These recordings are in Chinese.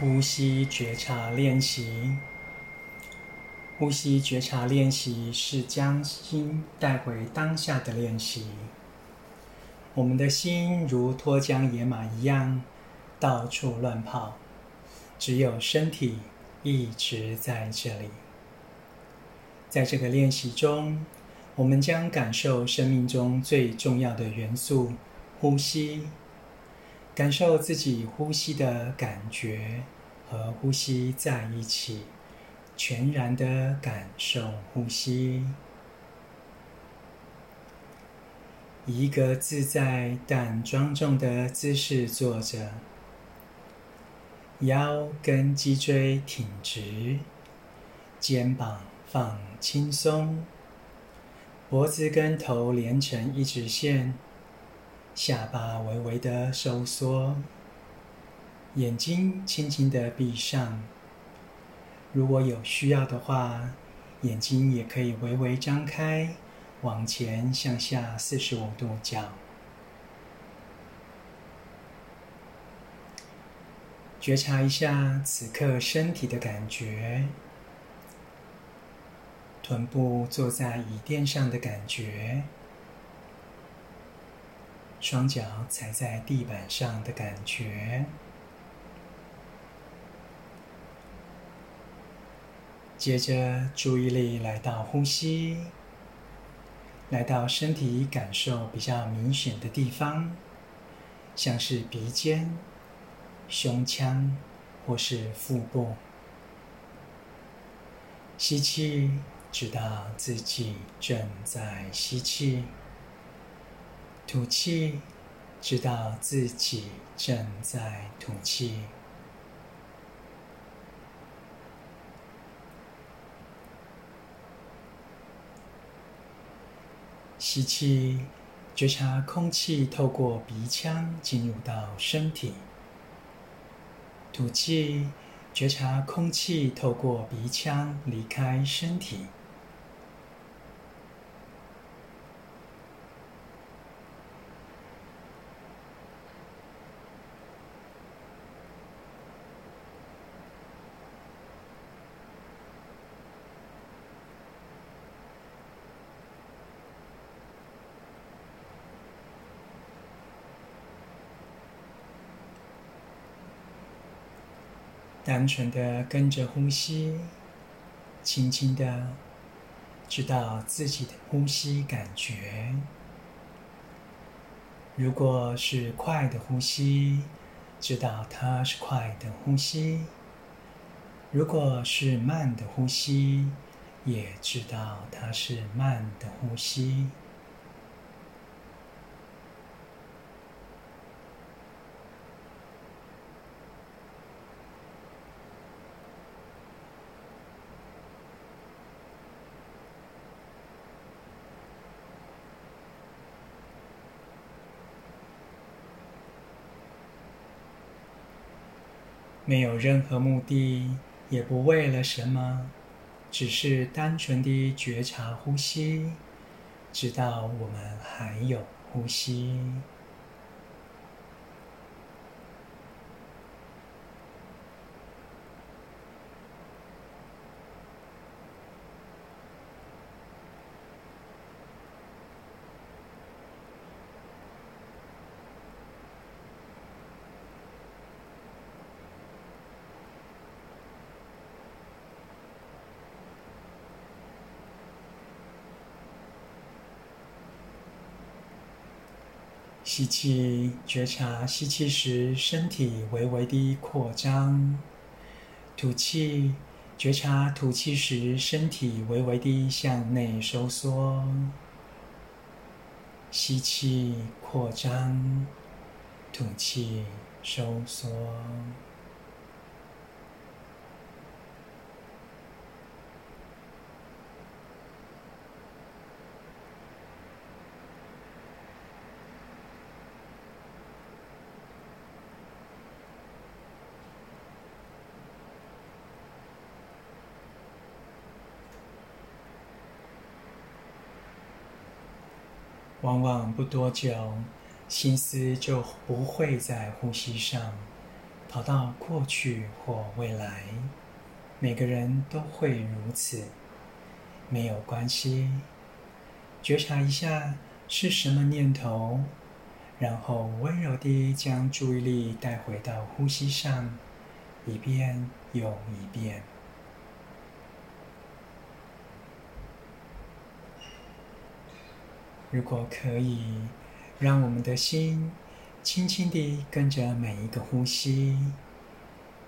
呼吸觉察练习，呼吸觉察练习是将心带回当下的练习。我们的心如脱缰野马一样，到处乱跑，只有身体一直在这里。在这个练习中，我们将感受生命中最重要的元素——呼吸。感受自己呼吸的感觉，和呼吸在一起，全然的感受呼吸。以一个自在但庄重的姿势坐着，腰跟脊椎挺直，肩膀放轻松，脖子跟头连成一直线。下巴微微的收缩，眼睛轻轻的闭上。如果有需要的话，眼睛也可以微微张开，往前向下四十五度角。觉察一下此刻身体的感觉，臀部坐在椅垫上的感觉。双脚踩在地板上的感觉，接着注意力来到呼吸，来到身体感受比较明显的地方，像是鼻尖、胸腔或是腹部。吸气，知道自己正在吸气。吐气，知道自己正在吐气。吸气，觉察空气透过鼻腔进入到身体；吐气，觉察空气透过鼻腔离开身体。单纯的跟着呼吸，轻轻的知道自己的呼吸感觉。如果是快的呼吸，知道它是快的呼吸；如果是慢的呼吸，也知道它是慢的呼吸。没有任何目的，也不为了什么，只是单纯的觉察呼吸，直到我们还有呼吸。吸气，觉察吸气时身体微微的扩张；吐气，觉察吐气时身体微微的向内收缩。吸气，扩张；吐气，收缩。往往不多久，心思就不会在呼吸上，跑到过去或未来，每个人都会如此，没有关系。觉察一下是什么念头，然后温柔地将注意力带回到呼吸上，一遍又一遍。如果可以，让我们的心轻轻地跟着每一个呼吸，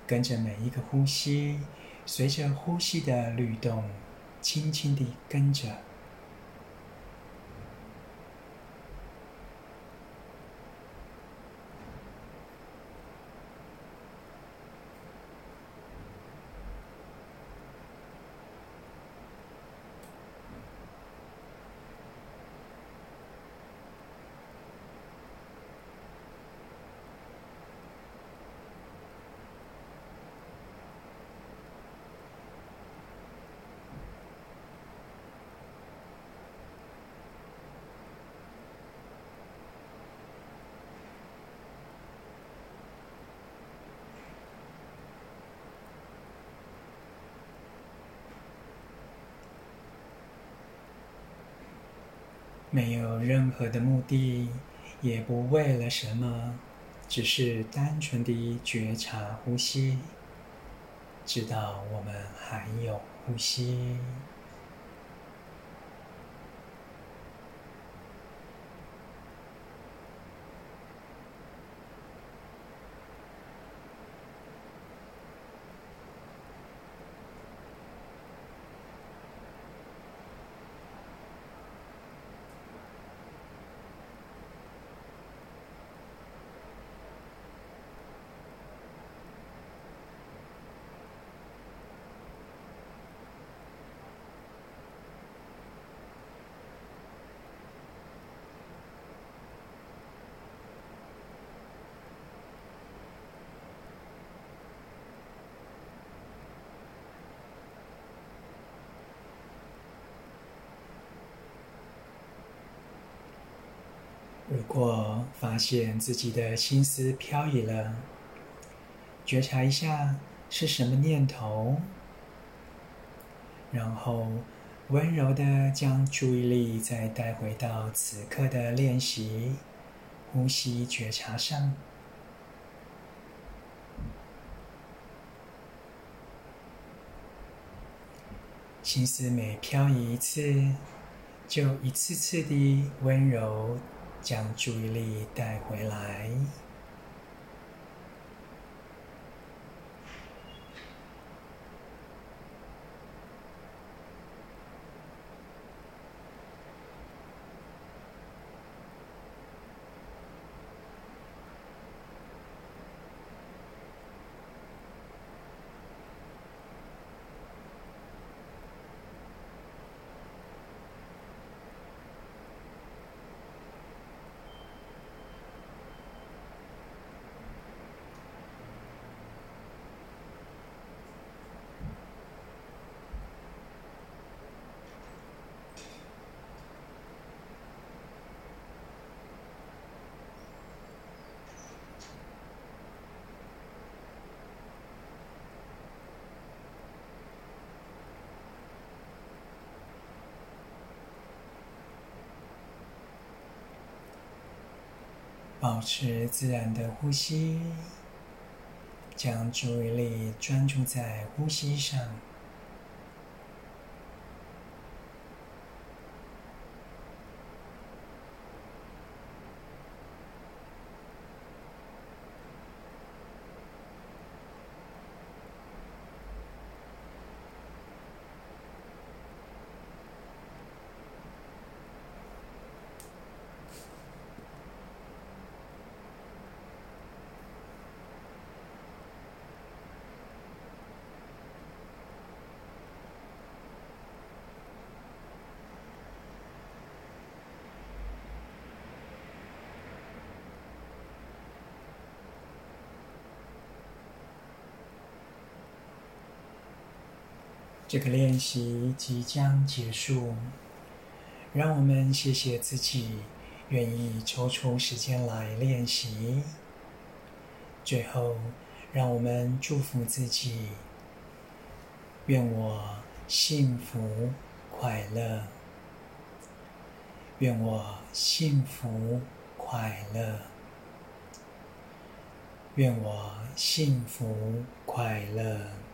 跟着每一个呼吸，随着呼吸的律动，轻轻地跟着。没有任何的目的，也不为了什么，只是单纯的觉察呼吸，知道我们还有呼吸。如果发现自己的心思飘移了，觉察一下是什么念头，然后温柔地将注意力再带回到此刻的练习，呼吸觉察上。心思每飘移一次，就一次次地温柔。将注意力带回来。保持自然的呼吸，将注意力专注在呼吸上。这个练习即将结束。让我们谢谢自己愿意抽出时间来练习。最后让我们祝福自己愿我幸福快乐。愿我幸福快乐。愿我幸福快乐。